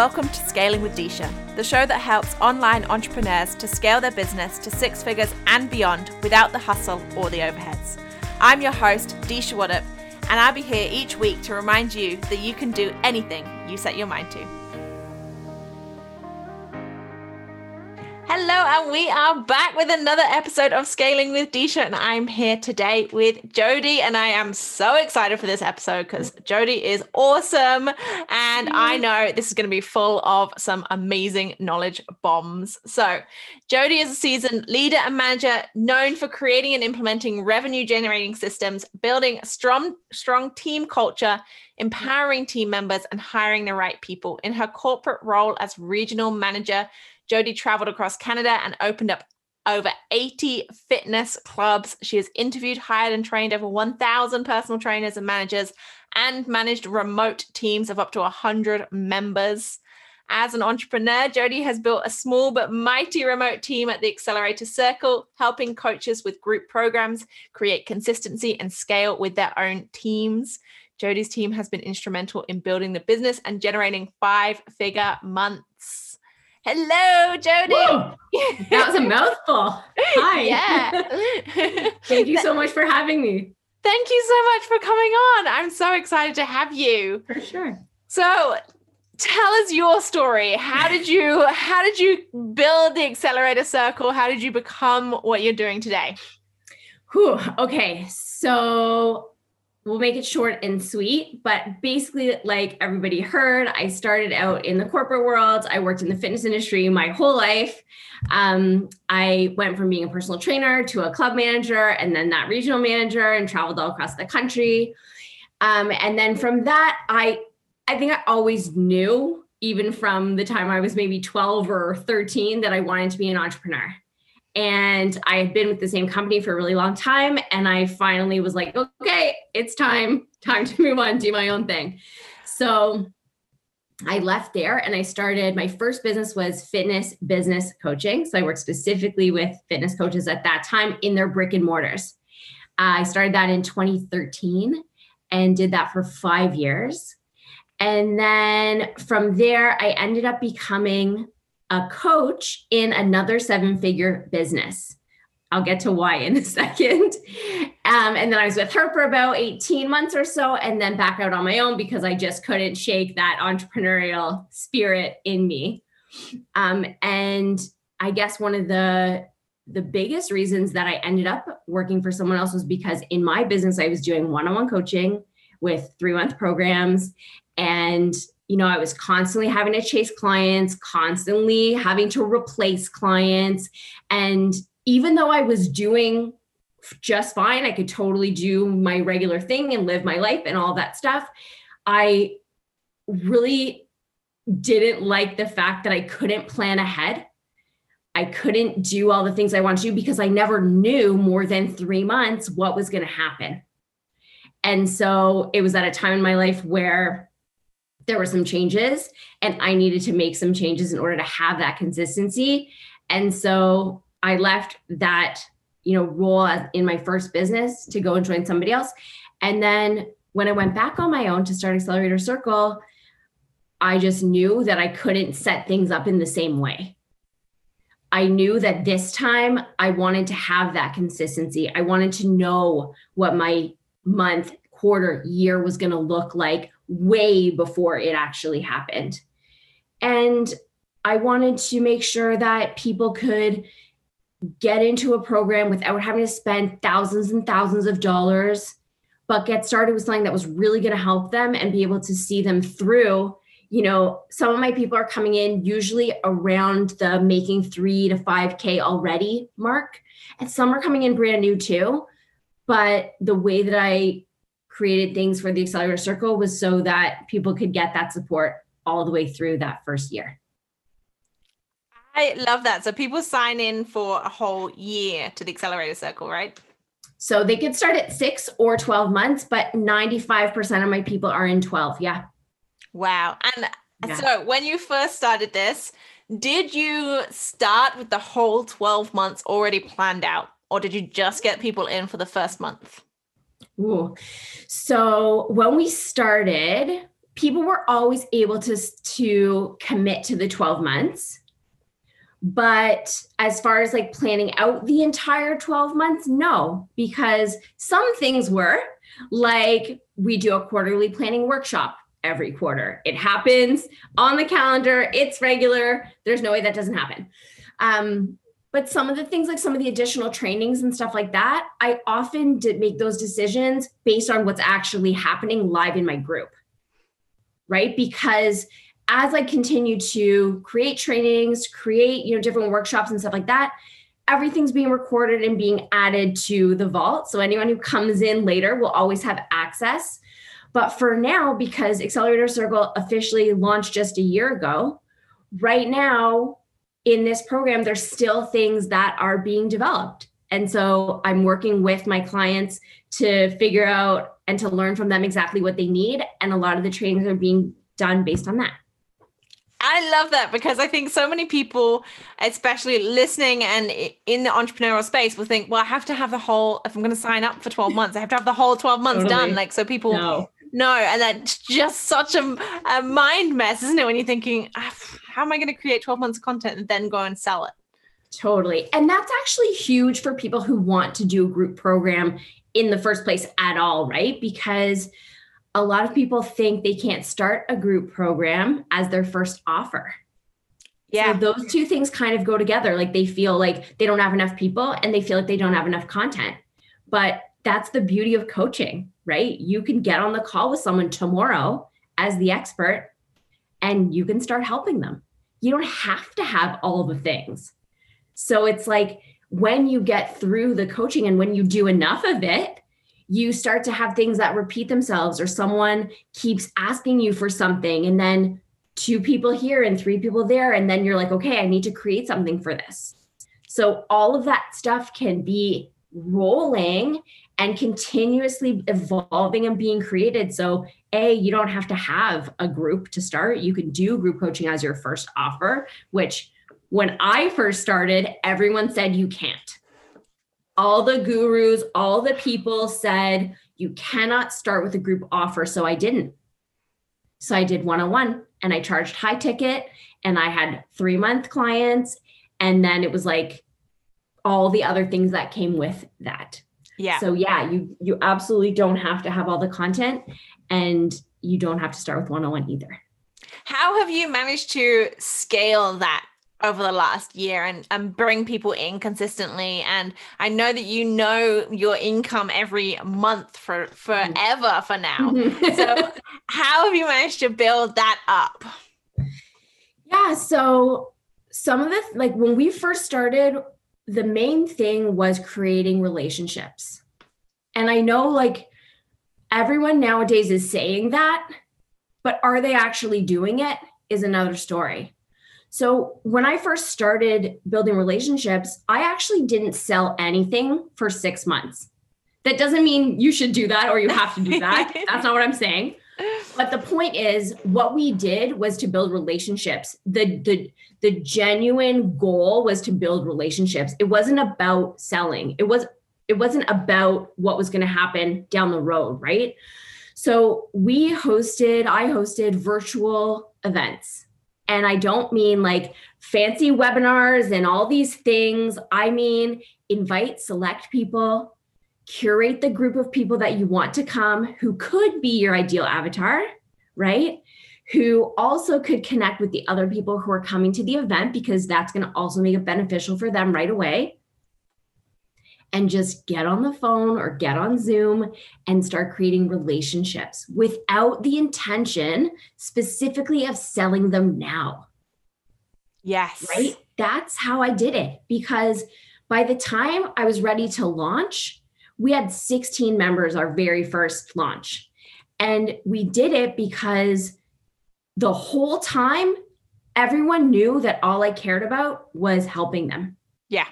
Welcome to Scaling with Disha, the show that helps online entrepreneurs to scale their business to six figures and beyond without the hustle or the overheads. I'm your host, Disha Waddup, and I'll be here each week to remind you that you can do anything you set your mind to. Hello, and we are back with another episode of Scaling with Disha, and I'm here today with Jody, and I am so excited for this episode because Jody is awesome, and I know this is going to be full of some amazing knowledge bombs. So, Jody is a seasoned leader and manager known for creating and implementing revenue-generating systems, building a strong, strong team culture, empowering team members, and hiring the right people. In her corporate role as regional manager Jody traveled across Canada and opened up over 80 fitness clubs. She has interviewed, hired, and trained over 1,000 personal trainers and managers and managed remote teams of up to 100 members. As an entrepreneur, Jody has built a small but mighty remote team at the Accelerator Circle, helping coaches with group programs create consistency and scale with their own teams. Jody's team has been instrumental in building the business and generating five figure months. Hello, Jody. That was a mouthful. Hi. Yeah. Thank you so much for having me. Thank you so much for coming on. I'm so excited to have you. For sure. So, tell us your story. How did you how did you build the accelerator circle? How did you become what you're doing today? Whew, okay. So we'll make it short and sweet but basically like everybody heard i started out in the corporate world. I worked in the fitness industry my whole life. Um, i went from being a personal trainer to a club manager and then that regional manager and traveled all across the country. Um, and then from that i i think i always knew even from the time i was maybe 12 or 13 that i wanted to be an entrepreneur and I had been with the same company for a really long time. And I finally was like, okay, it's time, time to move on, do my own thing. So I left there and I started my first business was fitness business coaching. So I worked specifically with fitness coaches at that time in their brick and mortars. I started that in 2013 and did that for five years. And then from there, I ended up becoming a coach in another seven figure business. I'll get to why in a second. Um, and then I was with her for about 18 months or so, and then back out on my own because I just couldn't shake that entrepreneurial spirit in me. Um, and I guess one of the the biggest reasons that I ended up working for someone else was because in my business I was doing one-on-one coaching with three month programs and you know, I was constantly having to chase clients, constantly having to replace clients. And even though I was doing just fine, I could totally do my regular thing and live my life and all that stuff. I really didn't like the fact that I couldn't plan ahead. I couldn't do all the things I wanted to do because I never knew more than three months what was going to happen. And so it was at a time in my life where there were some changes and I needed to make some changes in order to have that consistency. And so I left that, you know, role in my first business to go and join somebody else. And then when I went back on my own to start Accelerator Circle, I just knew that I couldn't set things up in the same way. I knew that this time I wanted to have that consistency. I wanted to know what my month, quarter, year was going to look like way before it actually happened. And I wanted to make sure that people could get into a program without having to spend thousands and thousands of dollars, but get started with something that was really going to help them and be able to see them through. You know, some of my people are coming in usually around the making three to 5K already mark, and some are coming in brand new too. But the way that I created things for the Accelerator Circle was so that people could get that support all the way through that first year. I love that. So people sign in for a whole year to the Accelerator Circle, right? So they could start at six or 12 months, but 95% of my people are in 12. Yeah. Wow. And yeah. so when you first started this, did you start with the whole 12 months already planned out, or did you just get people in for the first month? Ooh. So when we started, people were always able to to commit to the 12 months. But as far as like planning out the entire 12 months no because some things were like we do a quarterly planning workshop every quarter. It happens on the calendar. It's regular. There's no way that doesn't happen. Um, but some of the things like some of the additional trainings and stuff like that i often did make those decisions based on what's actually happening live in my group right? Because as i continue to create trainings create you know different workshops and stuff like that everything's being recorded and being added to the vault. So anyone who comes in later will always have access. But for now because accelerator circle officially launched just a year ago right now in this program, there's still things that are being developed. And so I'm working with my clients to figure out and to learn from them exactly what they need. And a lot of the trainings are being done based on that. I love that because I think so many people, especially listening and in the entrepreneurial space, will think, well, I have to have the whole, if I'm going to sign up for 12 months, I have to have the whole 12 months totally. done. Like, so people no. Know. And that's just such a, a mind mess, isn't it? When you're thinking, ah, how am I going to create 12 months of content and then go and sell it? Totally. And that's actually huge for people who want to do a group program in the first place at all, right? Because a lot of people think they can't start a group program as their first offer. Yeah. So those two things kind of go together. Like they feel like they don't have enough people and they feel like they don't have enough content. But that's the beauty of coaching, right? You can get on the call with someone tomorrow as the expert and you can start helping them. You don't have to have all the things. So it's like when you get through the coaching and when you do enough of it, you start to have things that repeat themselves, or someone keeps asking you for something, and then two people here and three people there. And then you're like, okay, I need to create something for this. So all of that stuff can be rolling and continuously evolving and being created. So, A, you don't have to have a group to start. You can do group coaching as your first offer, which when I first started, everyone said you can't. All the gurus, all the people said you cannot start with a group offer. So I didn't. So I did one on one and I charged high ticket and I had three month clients. And then it was like all the other things that came with that. Yeah. So yeah, you you absolutely don't have to have all the content and you don't have to start with one-on-one either. How have you managed to scale that over the last year and, and bring people in consistently and i know that you know your income every month for forever for now mm-hmm. so how have you managed to build that up yeah so some of the like when we first started the main thing was creating relationships. And I know like everyone nowadays is saying that, but are they actually doing it is another story. So when I first started building relationships, I actually didn't sell anything for six months. That doesn't mean you should do that or you have to do that. That's not what I'm saying. But the point is, what we did was to build relationships. The the the genuine goal was to build relationships. It wasn't about selling. It was it wasn't about what was going to happen down the road, right? So we hosted, I hosted virtual events. And I don't mean like fancy webinars and all these things. I mean, invite select people curate the group of people that you want to come who could be your ideal avatar, right? Who also could connect with the other people who are coming to the event because that's going to also make it beneficial for them right away. And just get on the phone or get on Zoom and start creating relationships without the intention specifically of selling them now. Yes. Right? That's how I did it because by the time I was ready to launch, we had 16 members our very first launch. And we did it because the whole time, everyone knew that all I cared about was helping them. Yeah.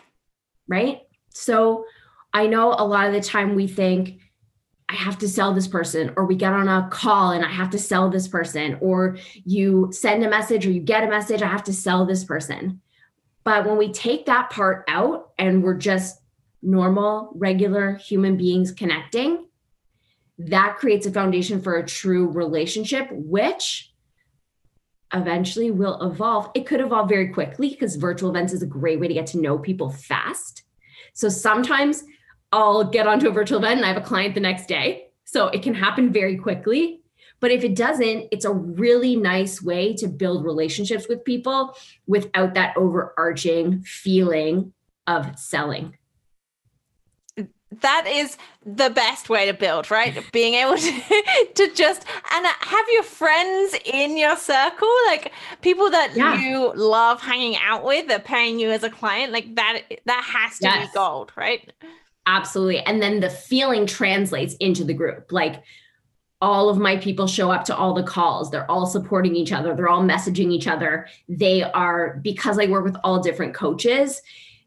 Right. So I know a lot of the time we think, I have to sell this person, or we get on a call and I have to sell this person, or you send a message or you get a message, I have to sell this person. But when we take that part out and we're just normal, regular human beings connecting, that creates a foundation for a true relationship, which eventually will evolve. It could evolve very quickly because virtual events is a great way to get to know people fast. So sometimes I'll get onto a virtual event and I have a client the next day. So it can happen very quickly. But if it doesn't, it's a really nice way to build relationships with people without that overarching feeling of selling that is the best way to build right? Being able to to just and uh, have your friends in your circle like people that yeah. you love hanging out with they're paying you as a client like that that has to yes. be gold right? Absolutely. And then the feeling translates into the group. Like all of my people show up to all the calls. They're all supporting each other. They're all messaging each other. They are because i work with all different coaches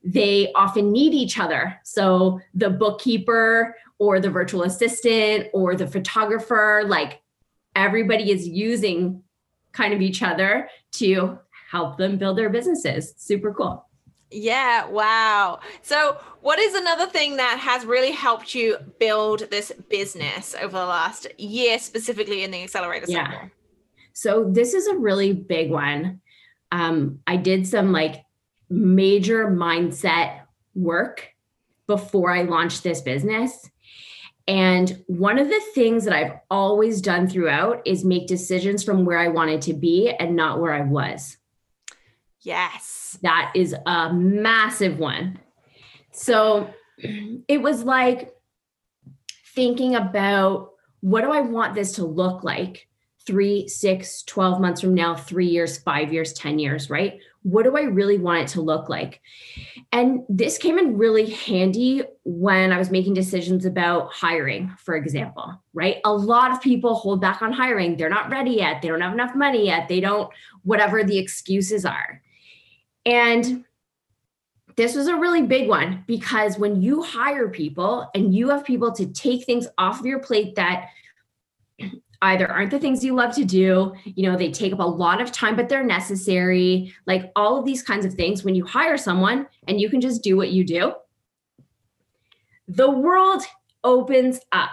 they often need each other. So the bookkeeper or the virtual assistant or the photographer, like everybody is using kind of each other to help them build their businesses. Super cool. Yeah, wow. So, what is another thing that has really helped you build this business over the last year, specifically in the accelerator yeah. So, this is a really big one. Um, I did some like major mindset work before I launched this business. And one of the things that I've always done throughout is make decisions from where I wanted to be and not where I was. Yes. That is a massive one. So it was like thinking about what do I want this to look like three, six, 12 months from now, three years, five years, 10 years, right? What do I really want it to look like? And this came in really handy when I was making decisions about hiring, for example, right? A lot of people hold back on hiring. They're not ready yet. They don't have enough money yet. They don't, whatever the excuses are. And this was a really big one because when you hire people and you have people to take things off of your plate that either aren't the things you love to do, you know, they take up a lot of time, but they're necessary, like all of these kinds of things. When you hire someone and you can just do what you do, the world opens up.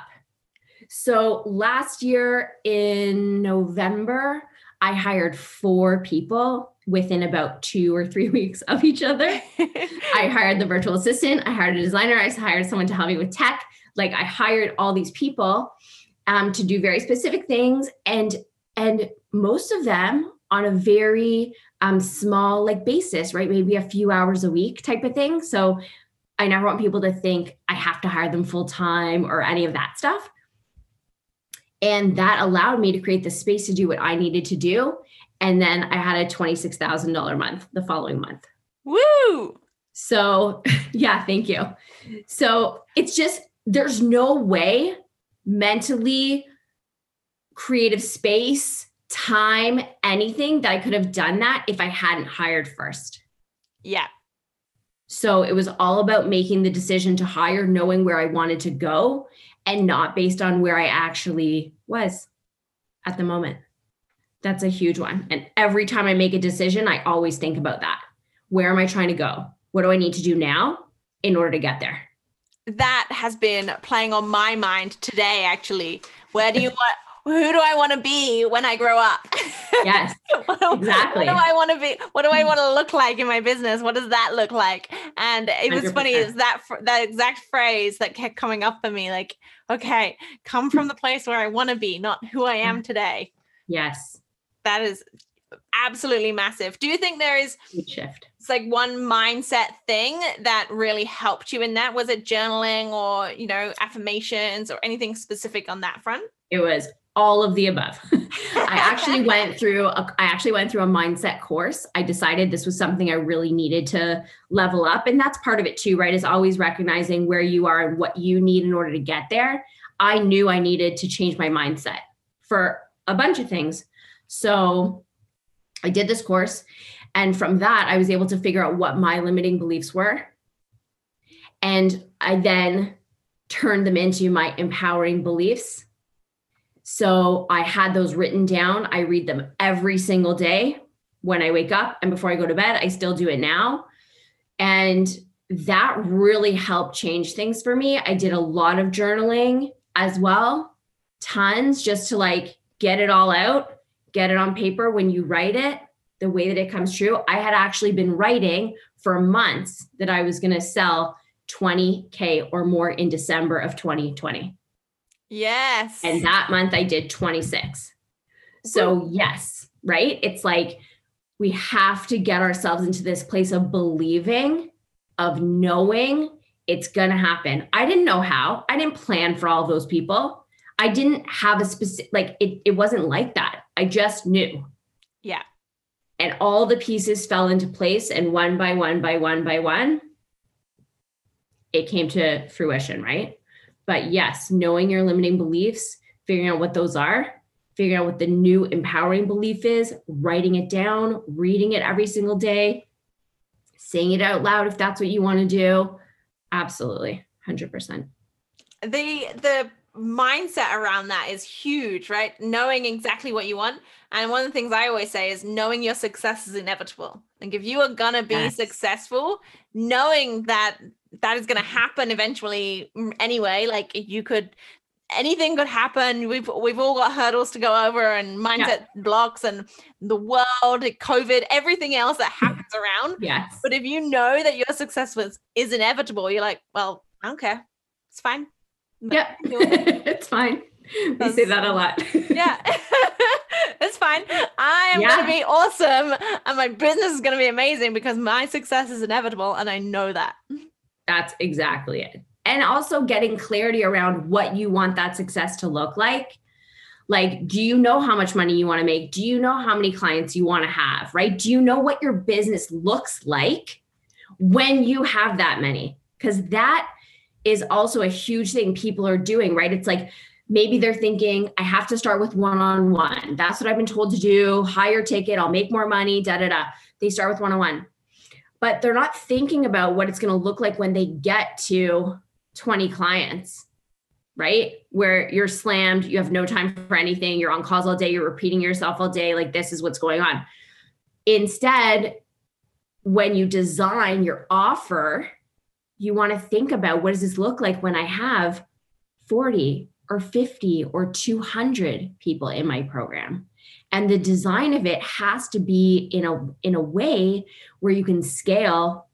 So last year in November, I hired four people within about two or three weeks of each other. I hired the virtual assistant, I hired a designer, I hired someone to help me with tech. Like I hired all these people um, to do very specific things. And and most of them on a very um, small like basis right? Maybe a few hours a week type of thing. So i never want people to think i have to hire them full time or any of that stuff. And that allowed me to create the space to do what i needed to do. And then i had a $26000 month the following month. Woo! So yeah thank you. So it's just there's no way mentally, creative space, time, anything that I could have done that if I hadn't hired first. Yeah. So it was all about making the decision to hire, knowing where I wanted to go, and not based on where I actually was at the moment. That's a huge one. And every time I make a decision, I always think about that. Where am I trying to go? What do I need to do now in order to get there? That has been playing on my mind today actually where do you want who do I want to be when I grow up? Yes, exactly. What do I want to be? What do I want to look like in my business? What does that look like? And it was 100%. funny is that that exact phrase that kept coming up for me. Like, okay, come from the place where I want to be, not who I am today. Yes, that is absolutely massive. Do you think there is shift? It's like one mindset thing that really helped you in that. Was it journaling or you know affirmations or anything specific on that front? It was all of the above. I actually went through a, I actually went through a mindset course. I decided this was something I really needed to level up and that's part of it too, right? Is always recognizing where you are and what you need in order to get there. I knew I needed to change my mindset for a bunch of things. So I did this course. And from that, I was able to figure out what my limiting beliefs were. And I then turned them into my empowering beliefs. So I had those written down. I read them every single day when I wake up and before I go to bed. I still do it now. And that really helped change things for me. I did a lot of journaling as well tons just to like get it all out, get it on paper when you write it, the way that it comes true. I had actually been writing for months that I was going to sell 20K or more in December of 2020. Yes. And that month I did 26. So, yes, right? It's like we have to get ourselves into this place of believing, of knowing it's going to happen. I didn't know how. I didn't plan for all those people. I didn't have a specific, like, it, it wasn't like that. I just knew. Yeah. And all the pieces fell into place. And one by one, by one, by one, it came to fruition, right? But yes, knowing your limiting beliefs, figuring out what those are, figuring out what the new empowering belief is, writing it down, reading it every single day, saying it out loud if that's what you want to do. Absolutely, 100%. The the mindset around that is huge, right? Knowing exactly what you want. And one of the things I always say is knowing your success is inevitable. Like if you are going to be yes. successful, knowing that that is going to happen eventually mm, anyway, like you could anything could happen. We've we've all got hurdles to go over and mindset yeah. blocks and the world, COVID, everything else that happens around. Yes. But if you know that your success was is inevitable, you're like, well, I don't care. It's fine. Yeah. it's fine. We say that a lot. yeah. it's fine. I am yeah. going to be awesome and my business is going to be amazing because my success is inevitable and I know that. That's exactly it and also getting clarity around what you want that success to look like like do you know how much money you want to make do you know how many clients you want to have right do you know what your business looks like when you have that many because that is also a huge thing people are doing right? It's like maybe they're thinking i have to start with one-on-one. That's what i've been told to do. Higher ticket. I'll make more money. Da da da. They start with one-on-one. But they're not thinking about what it's going to look like when they get to 20 clients, right? Where you're slammed, you have no time for anything, you're on calls all day, you're repeating yourself all day, like this is what's going on. Instead, when you design your offer, you want to think about what does this look like when I have 40 or 50 or 200 people in my program? And the design of it has to be in a in a way where you can scale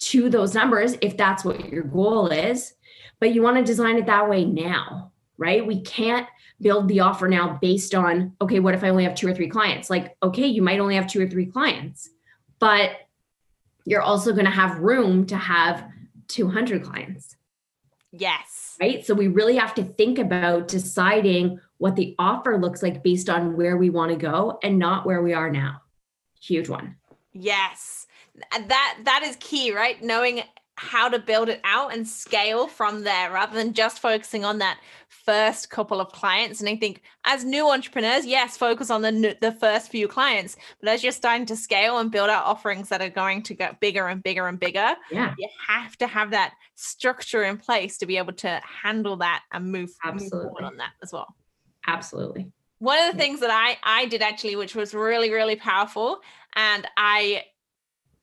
to those numbers if that's what your goal is. But you want to design it that way now, right? We can't build the offer now based on, okay, what if I only have two or three clients? Like, okay, you might only have two or three clients, but you're also going to have room to have 200 clients. Yes. Right. So we really have to think about deciding what the offer looks like based on where we want to go and not where we are now. Huge one. Yes that that is key right knowing how to build it out and scale from there rather than just focusing on that first couple of clients. And i think as new entrepreneurs yes focus on the the first few clients. But as you're starting to scale and build out offerings that are going to get bigger and bigger and bigger yeah. you have to have that structure in place to be able to handle that and move, move forward on that as well. Absolutely. One of the things that i i did actually which was really really powerful and i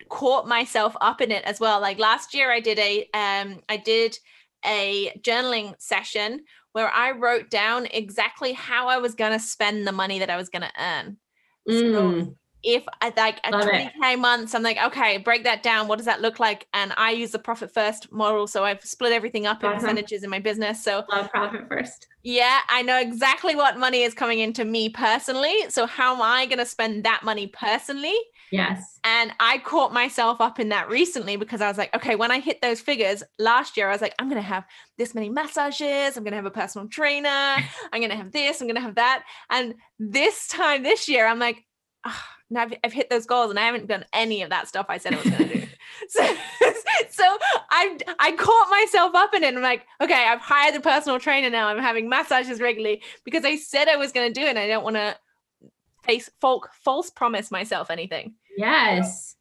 caught myself up in it as well. Like last year I did a um I did a journaling session where I wrote down exactly how I was going to spend the money that I was going to earn. Mm. So if I like a Love 20k it. month, I'm like, okay, break that down. What does that look like? And I use the profit first model. So I've split everything up in percentages in my business. So Love profit first. Yeah, I know exactly what money is coming into me personally. So how am I going to spend that money personally? Yes. And I caught myself up in that recently because I was like, okay, when I hit those figures last year, I was like, I'm going to have this many massages. I'm going to have a personal trainer. I'm going to have this. I'm going to have that. And this time this year, I'm like, oh, now I've, I've, hit those goals and I haven't done any of that stuff I said I was going to do. so, so I I caught myself up in it. I'm like, okay, I've hired a personal trainer now. I'm having massages regularly because I said I was going to do it. And I don't want to face folk false promise myself anything. Yes.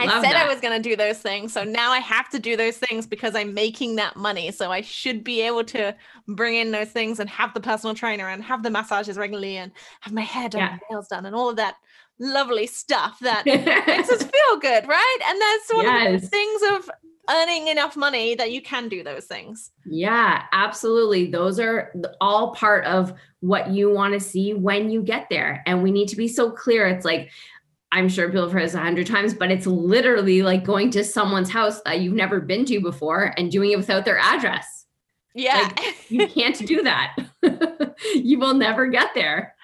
I Love said that. I was going to do those things. So now I have to do those things because I'm making that money. So I should be able to bring in those things and have the personal trainer and have the massages regularly and have my hair done, yeah. nails done, and all of that lovely stuff that makes us feel good, right? And that's one yes. of the things of earning enough money that you can do those things. Yeah, absolutely. Those are all part of what you want to see when you get there. And we need to be so clear. It's like, I'm sure people have heard this a hundred times, but it's literally like going to someone's house that you've never been to before and doing it without their address. Yeah. Like, you can't do that. you will never get there.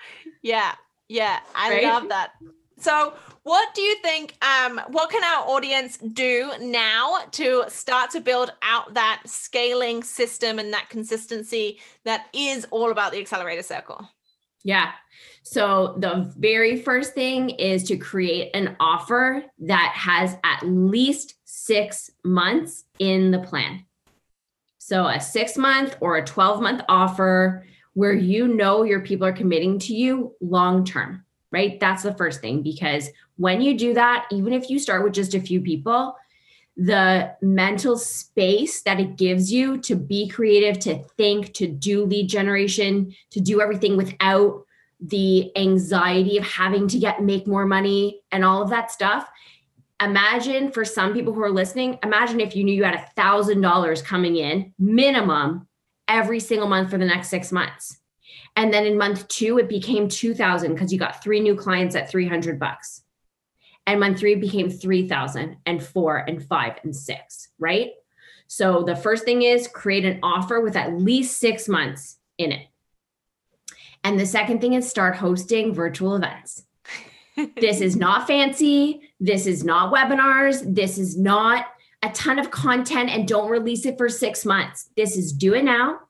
Yeah. Yeah. I Right? love that. So, what do you think? Um, what can our audience do now to start to build out that scaling system and that consistency that is all about the accelerator circle? Yeah. So the very first thing is to create an offer that has at least six months in the plan. So a six month or a 12 month offer where you know your people are committing to you long term, right? That's the first thing because when you do that, even if you start with just a few people, the mental space that it gives you to be creative, to think, to do lead generation, to do everything without the anxiety of having to get make more money and all of that stuff. Imagine for some people who are listening, imagine if you knew you had a thousand dollars coming in minimum every single month for the next six months. And then in month two, it became 2000 because you got three new clients at 300 bucks. And month three became 3000 and four and five and six, right? So the first thing is create an offer with at least six months in it. And the second thing is start hosting virtual events. this is not fancy. This is not webinars. This is not a ton of content and don't release it for six months. This is do it now.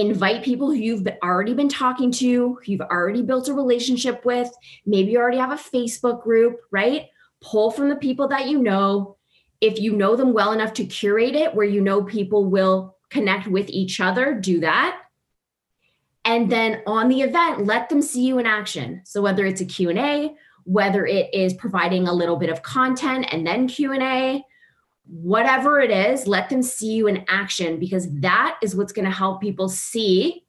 Invite people who you've already been talking to, who you've already built a relationship with. Maybe you already have a Facebook group, right? Pull from the people that you know. If you know them well enough to curate it where you know people will connect with each other, do that and then on the event let them see you in action so whether it's a q&a whether it is providing a little bit of content and then q&a whatever it is let them see you in action because that is what's going to help people see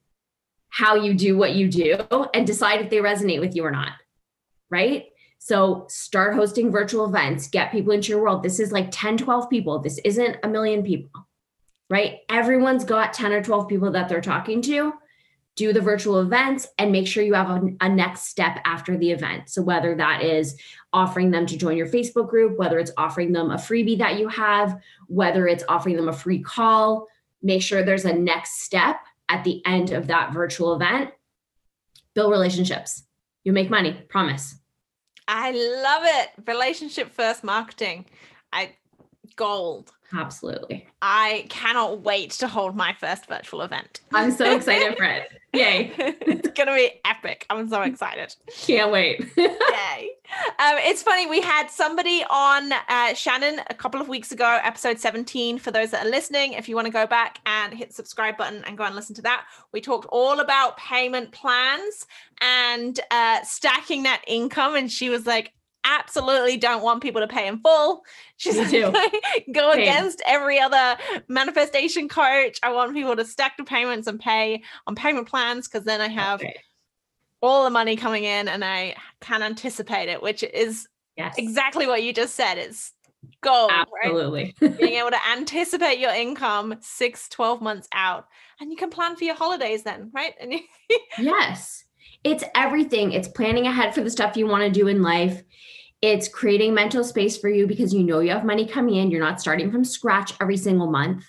how you do what you do and decide if they resonate with you or not right? So start hosting virtual events get people into your world. This is like 10 12 people. This isn't a million people right? Everyone's got 10 or 12 people that they're talking to. Do the virtual events and make sure you have a, a, next step after the event. So, whether that is offering them to join your Facebook group, whether it's offering them a freebie that you have, whether it's offering them a free call, make sure there's a next step at the end of that virtual event. Build relationships. You make money, promise. I love it. Relationship first marketing. I gold. Absolutely. I cannot wait to hold my first virtual event. I'm so excited for it. Yay. it's going to be epic. I'm so excited. Can't wait. Yay. Um, it's funny. We had somebody on uh, Shannon a couple of weeks ago, episode 17. For those that are listening, if you want to go back and hit the subscribe button and go and listen to that, we talked all about payment plans and uh, stacking that income. And she was like, absolutely don't want people to pay in full. She's like, go Same. against every other manifestation coach. I want people to stack the payments and pay on payment plans because then I have Okay. all the money coming in and I can anticipate it, which is Yes. exactly what you just said. It's gold, right? Absolutely. Being able to anticipate your income six, 12 months out. And you can plan for your holidays then, right? And Yes. It's everything. It's planning ahead for the stuff you want to do in life. It's creating mental space for you because you know you have money coming in. You're not starting from scratch every single month.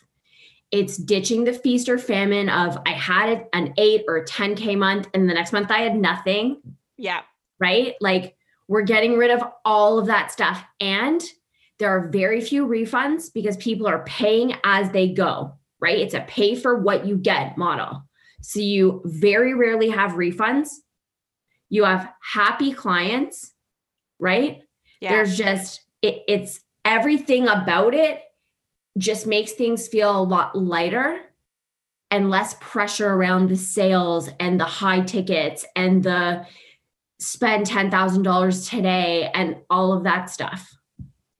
It's ditching the feast or famine of I had an eight or 10K month and the next month I had nothing, yeah, right? Like we're getting rid of all of that stuff. And there are very few refunds because people are paying as they go, right? It's a pay for what you get model. So you very rarely have refunds. You have happy clients, right? yeah. There's just it, it's everything about it just makes things feel a lot lighter and less pressure around the sales and the high tickets and the spend $10,000 today and all of that stuff.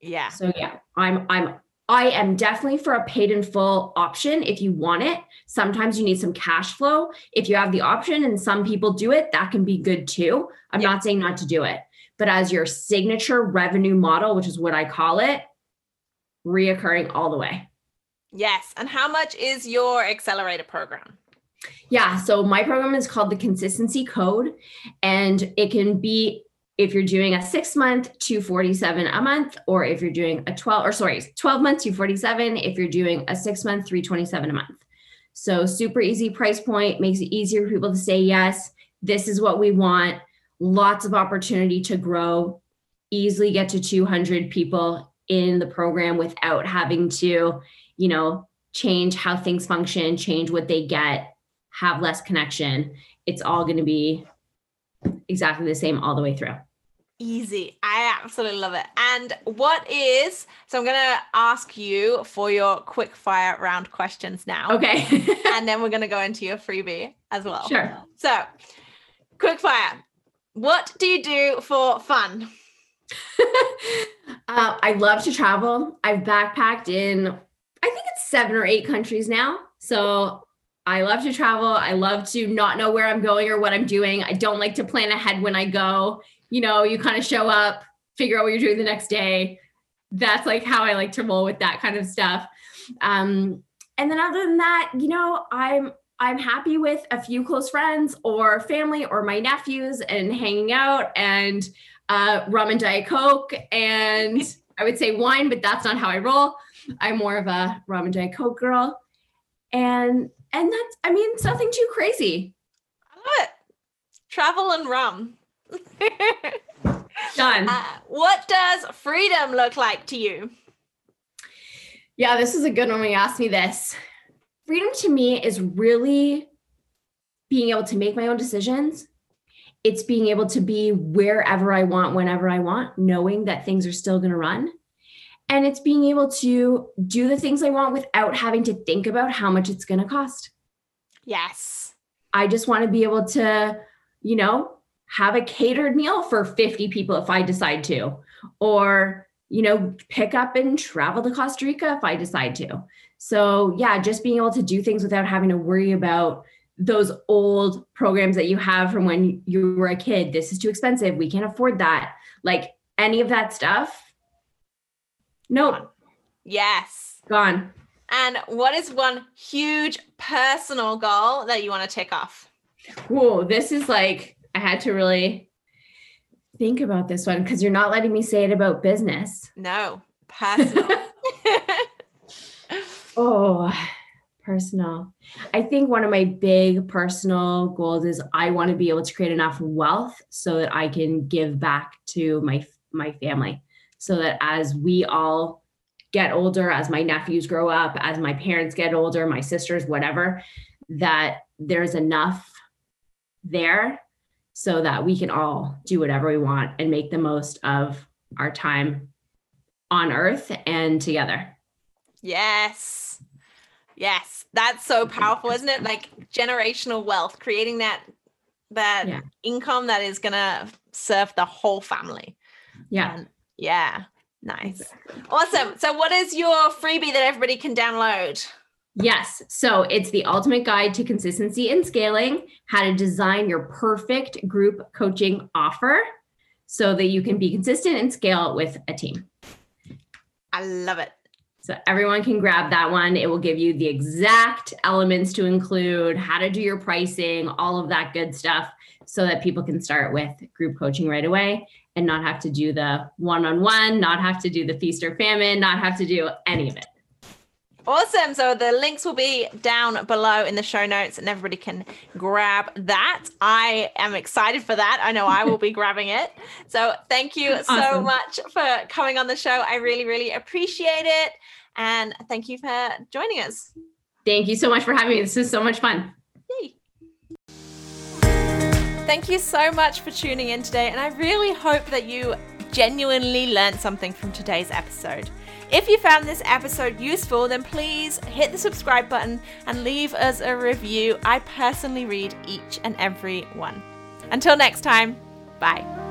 yeah. So yeah, I'm I'm I am definitely for a paid in full option if you want it. Sometimes you need some cash flow. If you have the option and some people do it, that can be good too. I'm Yeah. not saying not to do it. But as your signature revenue model, which is what I call it, reoccurring all the way. Yes. And how much is your accelerator program? Yeah. So my program is called the Consistency Code, and it can be if you're doing a six month 247 a month or if you're doing a 12 or sorry 12 months 247 if you're doing a six month 327 a month so super easy price point makes it easier for people to say yes this is what we want lots of opportunity to grow easily get to 200 people in the program without having to you know change how things function change what they get have less connection it's all going to be exactly the same all the way through easy. I absolutely love it. And what is so I'm gonna ask you for your quick fire round questions now. Okay. and then we're gonna go into your freebie as well. Sure. So quick fire. What do you do for fun? uh, I love to travel. I've backpacked in, I think it's seven or eight countries now. So I love to travel. I love to not know where I'm going or what I'm doing. I don't like to plan ahead when I go you know, you kind of show up, figure out what you're doing the next day. That's like how I like to roll with that kind of stuff. Um, and then other than that, you know, I'm I'm happy with a few close friends or family or my nephews and hanging out and uh, rum and diet coke and I would say wine, but that's not how I roll. I'm more of a rum and diet coke girl, and and that's I mean it's nothing too crazy. I love it. Travel and rum. Done. Uh, what does freedom look like to you? Yeah, this is a good one when you ask me this. Freedom to me is really being able to make my own decisions. It's being able to be wherever I want, whenever I want, knowing that things are still going to run. And it's being able to do the things I want without having to think about how much it's going to cost. Yes. I just want to be able to, you know, have a catered meal for 50 people if I decide to, or, you know, pick up and travel to Costa Rica if I decide to. So, yeah, just being able to do things without having to worry about those old programs that you have from when you were a kid. This is too expensive. We can't afford that. Like any of that stuff. Nope. Yes. Gone. And what is one huge personal goal that you want to tick off? Whoa, this is like I had to really think about this one because you're not letting me say it about business. No, personal. oh, personal. I think one of my big personal goals is I want to be able to create enough wealth so that I can give back to my my family. So that as we all get older, as my nephews grow up, as my parents get older, my sisters, whatever, that there's enough there so that we can all do whatever we want and make the most of our time on earth and together. Yes. Yes, that's so powerful, isn't it? Like generational wealth, creating that that yeah. income that is going to serve the whole family. Yeah. And yeah. Nice. Awesome. So what is your freebie that everybody can download? Yes. So it's the ultimate guide to consistency and scaling, how to design your perfect group coaching offer so that you can be consistent and scale with a team. I love it. So everyone can grab that one. It will give you the exact elements to include, how to do your pricing, all of that good stuff so that people can start with group coaching right away and not have to do the one-on-one, not have to do the feast or famine, not have to do any of it. Awesome. So the links will be down below in the show notes and everybody can grab that. I am excited for that. I know I will be grabbing it. So thank you awesome. so much for coming on the show. I really, really appreciate it. And thank you for joining us. Thank you so much for having me. This is so much fun. Yay. Thank you so much for tuning in today. And I really hope that you genuinely learned something from today's episode. If you found this episode useful, then please hit the subscribe button and leave us a review. I personally read each and every one. Until next time, bye.